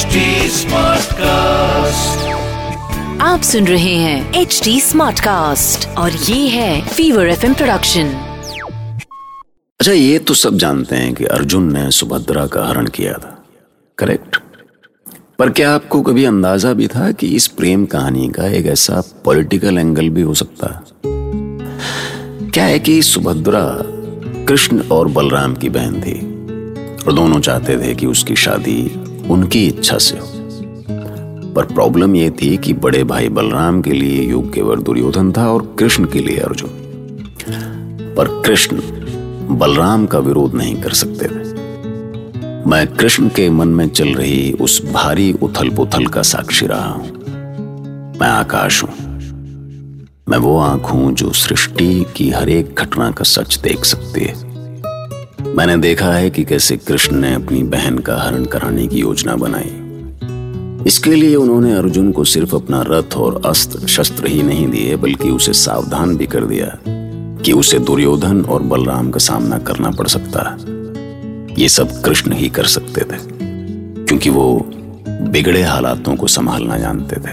HD Smartcast. आप सुन रहे हैं एच डी स्मार्ट कास्ट और ये है फीवर एफ़ प्रोडक्शन अच्छा ये तो सब जानते हैं कि अर्जुन ने सुभद्रा का हरण किया था करेक्ट पर क्या आपको कभी अंदाज़ा भी था कि इस प्रेम कहानी का एक ऐसा पॉलिटिकल एंगल भी हो सकता? है क्या है कि सुभद्रा कृष्ण और बलराम की बहन थी और दोनों चाहते थे कि उसकी शादी उनकी इच्छा से। पर प्रॉब्लम यह थी कि बड़े भाई बलराम के लिए युग केवल दुर्योधन था और कृष्ण के लिए अर्जुन। पर कृष्ण बलराम का विरोध नहीं कर सकते थे। मैं कृष्ण के मन में चल रही उस भारी उथल पुथल का साक्षी रहा हूँ। मैं आकाश हूँ। मैं वो आँख हूँ जो सृष्टि की हर एक घटना का सच देख सकती है। मैंने देखा है कि कैसे कृष्ण ने अपनी बहन का हरण कराने की योजना बनाई। इसके लिए उन्होंने अर्जुन को सिर्फ़ अपना रथ और अस्त्र, शस्त्र ही नहीं दिए, बल्कि उसे सावधान भी कर दिया कि उसे दुर्योधन और बलराम का सामना करना पड़ सकता है। ये सब कृष्ण ही कर सकते थे, क्योंकि वो बिगड़े हालातों को संभालना जानते थे।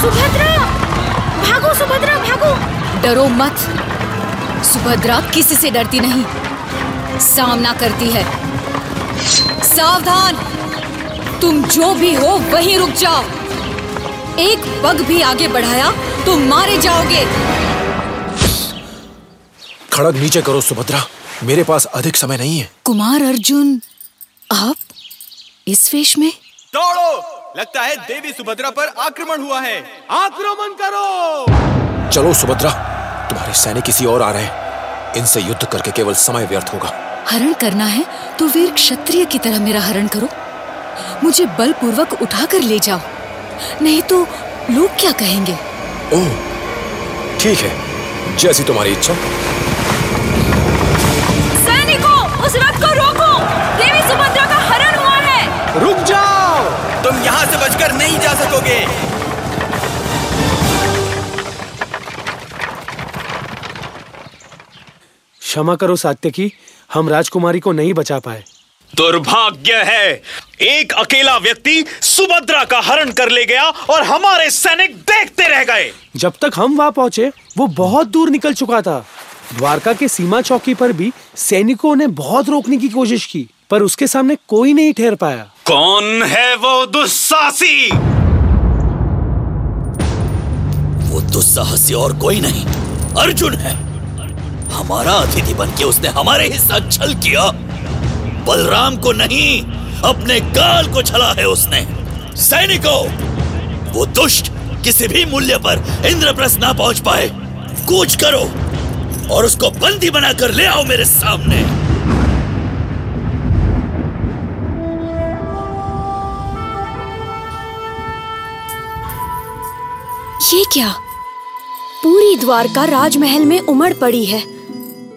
सुभद्रा! भागो सुभद्रा, भागो! डरो मत। सुभद्रा किसी से डरती नहीं। सामना करती है। सावधान! तुम जो भी हो वहीं रुक जाओ। एक पग भी आगे बढ़ाया तो मारे जाओगे। खड़ग नीचे करो सुभद्रा। मेरे पास अधिक समय नहीं है। कुमार अर्जुन आप इस वेश में? दौड़ो! लगता है देवी सुभद्रा पर आक्रमण हुआ है। आक्रमण करो! चलो सुभद्रा। तुम्हारे सैनिक किसी और आ रहे हैं। इनसे युद्ध करके केवल समय व्यर्थ होगा। हरण करना है तो वीर क्षत्रिय की तरह मेरा हरण करो। मुझे बलपूर्वक उठाकर ले जाओ। नहीं तो लोग क्या कहेंगे? ओह ठीक है। जैसी तुम्हारी इच्छा। सैनिकों उस रथ को रोको। देवी सुभद्रा का हरण हुआ है। रुक जाओ। तुम यहाँ से बचकर नहीं जा सकोगे। क्षमा करो सात्यकी हम राजकुमारी को नहीं बचा पाए। दुर्भाग्य है एक अकेला व्यक्ति सुभद्रा का हरण कर ले गया और हमारे सैनिक देखते रह गए। जब तक हम वहाँ पहुँचे वो बहुत दूर निकल चुका था। द्वारका के सीमा चौकी पर भी सैनिकों ने बहुत रोकने की कोशिश की पर उसके सामने कोई नहीं ठहर पाया। कौन है वो दुस्साहसी? वो दुस्साहसी और कोई नहीं अर्जुन है। हमारा अतिथि बन के उसने हमारे ही साथ छल किया। बलराम को नहीं, अपने गाल को छला है उसने। सैनिकों, वो दुष्ट किसी भी मूल्य पर इंद्रप्रस्थ ना पहुँच पाए। कूच करो और उसको बंदी बनाकर ले आओ मेरे सामने। ये क्या? पूरी द्वारका राजमहल में उमड़ पड़ी है।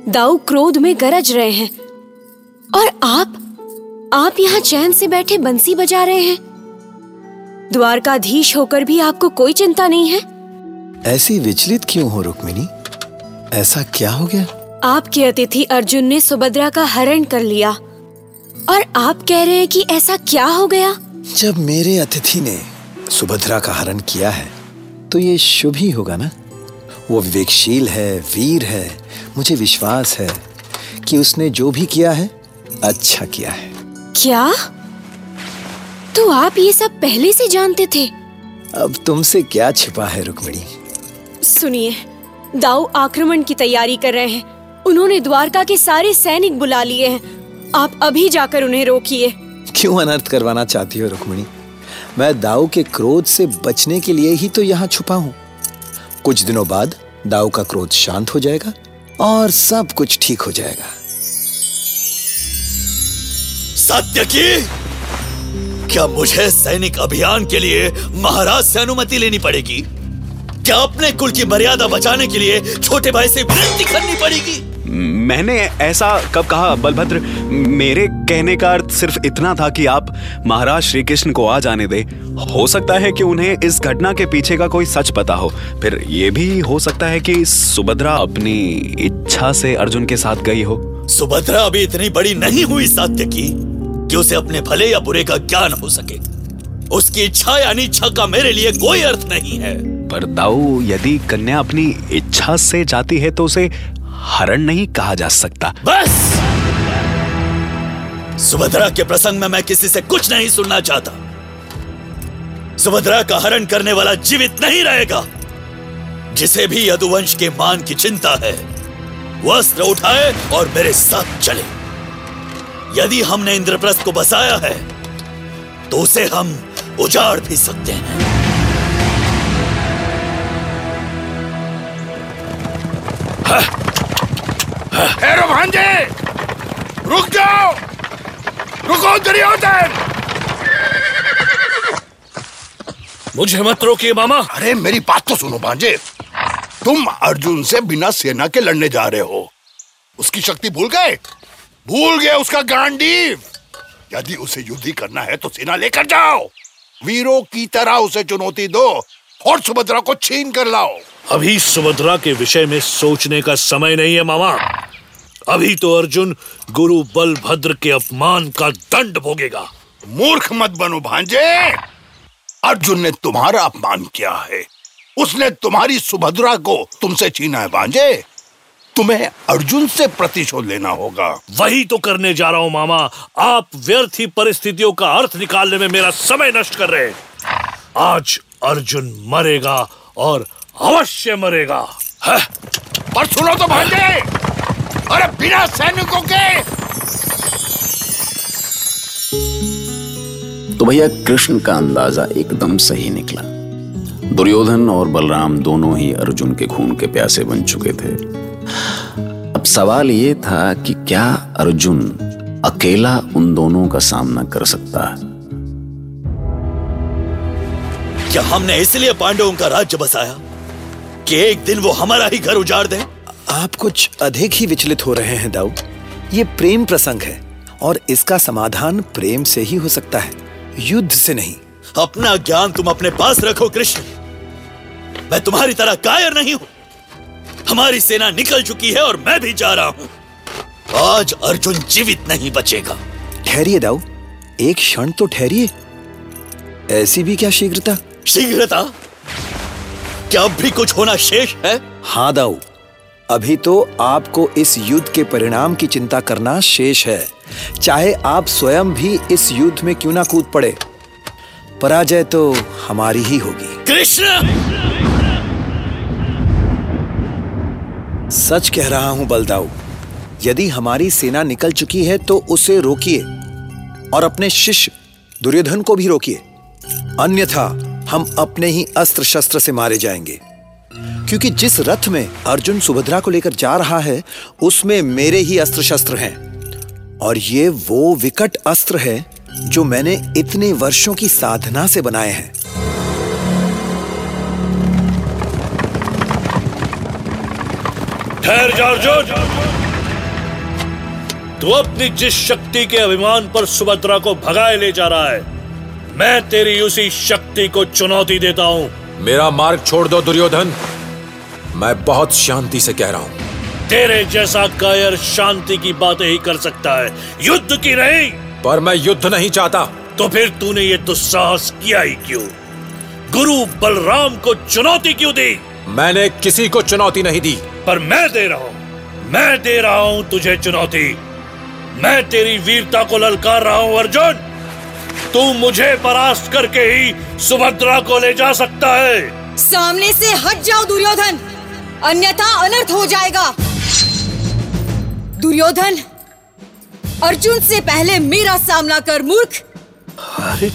दाऊ क्रोध में गरज रहे हैं। और आप आप यहाँ चैन से बैठे बंसी बजा रहे हैं। द्वारकाधीश होकर भी आपको कोई चिंता नहीं है? ऐसी विचलित क्यों हो रुक्मिनी ऐसा क्या हो गया? आपके अतिथि अर्जुन ने सुभद्रा का हरण कर लिया। और आप कह रहे हैं कि ऐसा क्या हो गया? जब मेरे अतिथि ने सुभद्रा का हरण किया है तो ये शुभ ही होगा ना? वो विवेकशील है वीर है मुझे विश्वास है कि उसने जो भी किया है अच्छा किया है। क्या? तो आप ये सब पहले से जानते थे? अब तुमसे क्या छिपा है रुक्मिणी? सुनिए दाऊ आक्रमण की तैयारी कर रहे हैं। उन्होंने द्वारका के सारे सैनिक बुला लिए हैं। आप अभी जाकर उन्हें रोकिए। क्यों अनर्थ करवाना चाहती हो रुक्मिणी? मैं दाऊ के क्रोध से बचने के लिए ही तो यहाँ छुपा हूँ। कुछ दिनों बाद दाऊ का क्रोध शांत हो जाएगा और सब कुछ ठीक हो जाएगा। सत्य की? क्या मुझे सैनिक अभियान के लिए महाराज से अनुमति लेनी पड़ेगी? क्या अपने कुल की मर्यादा बचाने के लिए छोटे भाई से विनती करनी पड़ेगी? मैंने ऐसा कब कहा? बलभद्र मेरे कहने का अर्थ सिर्फ़ इतना था कि आप महाराज श्री कृष्ण को आ जाने दे। हो सकता है कि उन्हें इस घटना के पीछे का कोई सच पता हो। फिर ये भी हो सकता है कि सुभद्रा अपनी इच्छा से अर्जुन के साथ गई हो। सुभद्रा अभी इतनी बड़ी नहीं हुई सात्य की कि उसे अपने भले या बुरे का ज्ञान हो सके। उसकी इच्छा या अनिच्छा का मेरे लिए कोई अर्थ नहीं है। पर दाऊ यदि कन्या अपनी इच्छा से जाती है तो उसे हरण नहीं कहा जा सकता। बस! सुभद्रा के प्रसंग में मैं किसी से कुछ नहीं सुनना चाहता। सुभद्रा का हरण करने वाला जीवित नहीं रहेगा। जिसे भी यदुवंश के मान की चिंता है, वस्त्र उठाए और मेरे साथ चले। यदि हमने इंद्रप्रस्थ को बसाया है तो उसे हम उजाड़ भी सकते हैं। हेरो भांजे रुक जाओ! रुको दुर्योधन! मुझे मत रोकिए मामा। अरे मेरी बात तो सुनो भांजे। तुम अर्जुन से बिना सेना के लड़ने जा रहे हो। उसकी शक्ति भूल गए? भूल गए उसका गांडीव यदि उसे युद्ध करना है तो सेना लेकर जाओ। वीरों की तरह उसे चुनौती दो और सुभद्रा को छीन कर लाओ। अभी सुभद्रा के विषय में सोचने का समय नहीं है मामा। अभी तो अर्जुन गुरु बलभद्र के अपमान का दंड भोगेगा। मूर्ख मत बनो भांजे। अर्जुन ने तुम्हारा अपमान किया है। उसने तुम्हारी सुभद्रा को तुमसे छीना है भांजे। तुम्हें अर्जुन से प्रतिशोध लेना होगा। वही तो करने जा रहा हूँ मामा। आप व्यर्थ ही परिस्थितियों का अर्थ निकालने में मेरा समय नष्ट कर रहे हैं। आज अर्जुन मरेगा और अवश्य मरेगा। है? पर सुनो तो भांजे। अरे बिना सैनिकों के। तो भैया कृष्ण का अंदाज़ा एकदम सही निकला। दुर्योधन और बलराम दोनों ही अर्जुन के खून के प्यासे बन चुके थे। अब सवाल ये था कि क्या अर्जुन अकेला उन दोनों का सामना कर सकता है? क्या हमने इसलिए पांडवों का राज्य बसाया कि एक दिन वो हमारा ही घर उजाड़ दे? आप कुछ अधिक ही विचलित हो रहे हैं दाऊ। ये प्रेम प्रसंग है और इसका समाधान प्रेम से ही हो सकता है युद्ध से नहीं। अपना ज्ञान तुम अपने पास रखो कृष्ण। मैं तुम्हारी तरह कायर नहीं हूँ। हमारी सेना निकल चुकी है और मैं भी जा रहा हूँ। आज अर्जुन जीवित नहीं बचेगा। ठहरिए दाऊ। एक क्षण तो ठहरिए। ऐसी भी क्या शीघ्रता? शीघ्रता? क्या अब भी कुछ होना शेष है? हाँ दाऊ। अभी तो आपको इस युद्ध के परिणाम की चिंता करना शेष है। चाहे आप स्वयं भी इस युद्ध में क्यों ना कूद पड़े। पराजय तो हमारी ही होगी। कृष्ण! सच कह रहा हूँ बलदाऊ यदि हमारी सेना निकल चुकी है तो उसे रोकिए और अपने शिष्य दुर्योधन को भी रोकिए। अन्यथा हम अपने ही अस्त्र शस्त्र से मारे जाएँगे। क्योंकि जिस रथ में अर्जुन सुभद्रा को लेकर जा रहा है उसमें मेरे ही अस्त्र शस्त्र हैं। और ये वो विकट अस्त्र है जो मैंने इतने वर्षों की साधना से बनाए हैं। ठहर जा अर्जुन। तू अपनी जिस शक्ति के अभिमान पर सुभद्रा को भगाए ले जा रहा है मैं तेरी उसी शक्ति को चुनौती देता हूँ। मेरा मार्ग छोड़ दो दुर्योधन। मैं बहुत शांति से कह रहा हूँ। तेरे जैसा कायर शांति की बातें ही कर सकता है। युद्ध की नहीं। पर मैं युद्ध नहीं चाहता। तो फिर तूने ये दुस्साहस किया ही क्यों? गुरु बलराम को चुनौती क्यों दी? मैंने किसी को चुनौती नहीं दी। पर मैं दे रहा हूँ। मैं दे रहा हूँ तुझे चुनौती। मैं तेरी वीरता को ललकार रहा हूँ अर्जुन। तू मुझे परास्त करके ही सुभद्रा को ले जा सकता है। सामने से हट जाओ दुर्योधन। अन्यथा अनर्थ हो जाएगा। दुर्योधन अर्जुन से पहले मेरा सामना कर मूर्ख। अरे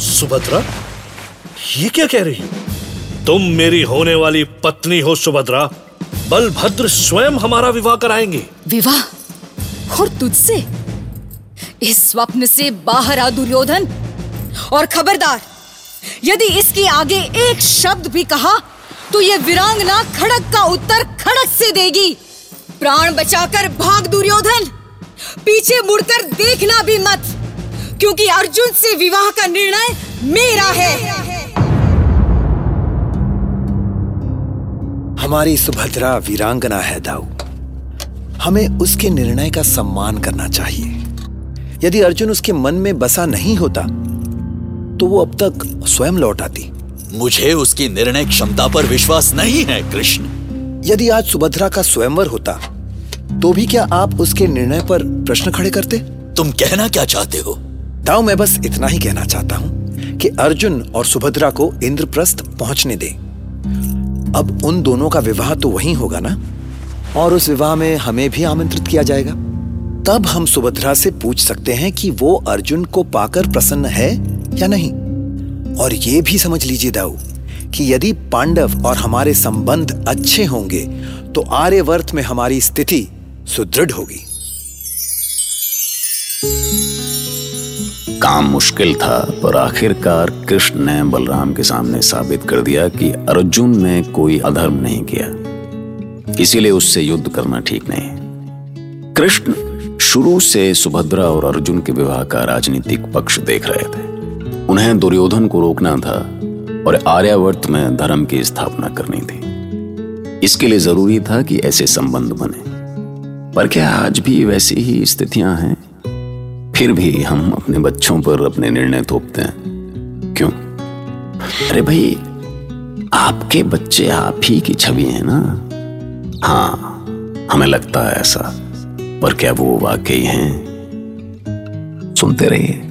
सुभद्रा ये क्या कह रही तुम मेरी होने वाली पत्नी हो सुभद्रा। बलभद्र स्वयं हमारा विवाह कराएँगे। विवाह? और तुझसे? इस स्वप्न से बाहर आ दुर्योधन। और खबरदार यदि इसके आगे एक शब्द भी कहा तो ये वीरांगना खड़क का उत्तर खड़क से देगी। प्राण बचाकर भाग दुर्योधन। पीछे मुड़कर देखना भी मत, क्योंकि अर्जुन से विवाह का निर्णय मेरा है। हमारी सुभद्रा वीरांगना है दाऊ। हमें उसके निर्णय का सम्मान करना चाहिए। यदि अर्जुन उसके मन में बसा नहीं होता तो वो अब तक स्वयं लौट आती। मुझे उसकी निर्णय क्षमता पर विश्वास नहीं है कृष्ण। यदि आज सुभद्रा का स्वयंवर होता तो भी क्या आप उसके निर्णय पर प्रश्न खड़े करते? तुम कहना क्या चाहते हो? दाऊ मैं बस इतना ही कहना चाहता हूँ कि अर्जुन और सुभद्रा को इंद्रप्रस्थ पहुँचने दे। अब उन दोनों का विवाह तो वहीं होगा ना? और उस विवाह में हमें भी आमंत्रित किया जाएगा। तब हम सुभद्रा से पूछ सकते हैं कि वो अर्जुन को पाकर प्रसन्न है या नहीं। और ये भी समझ लीजिए दाऊ, कि यदि पांडव और हमारे संबंध अच्छे होंगे तो आर्यवर्त में हमारी स्थिति सुदृढ़ होगी। काम मुश्किल था, पर आखिरकार कृष्ण ने बलराम के सामने साबित कर दिया कि अर्जुन ने कोई अधर्म नहीं किया। इसीलिए उससे युद्ध करना ठीक नहीं। कृष्ण शुरू से सुभद्रा और अर्जुन के विवाह का राजनीतिक पक्ष देख रहे थे। उन्हें दुर्योधन को रोकना था और आर्यावर्त में धर्म की स्थापना करनी थी। इसके लिए ज़रूरी था कि ऐसे संबंध बने। पर क्या आज भी वैसी ही स्थितियाँ हैं? फिर भी हम अपने बच्चों पर अपने निर्णय थोपते हैं। क्यों? अरे भाई, आपके बच्चे आप ही की छवि है ना? हाँ हमें लगता है ऐसा। पर क्या वो वाकई हैं? सुनते रहिए।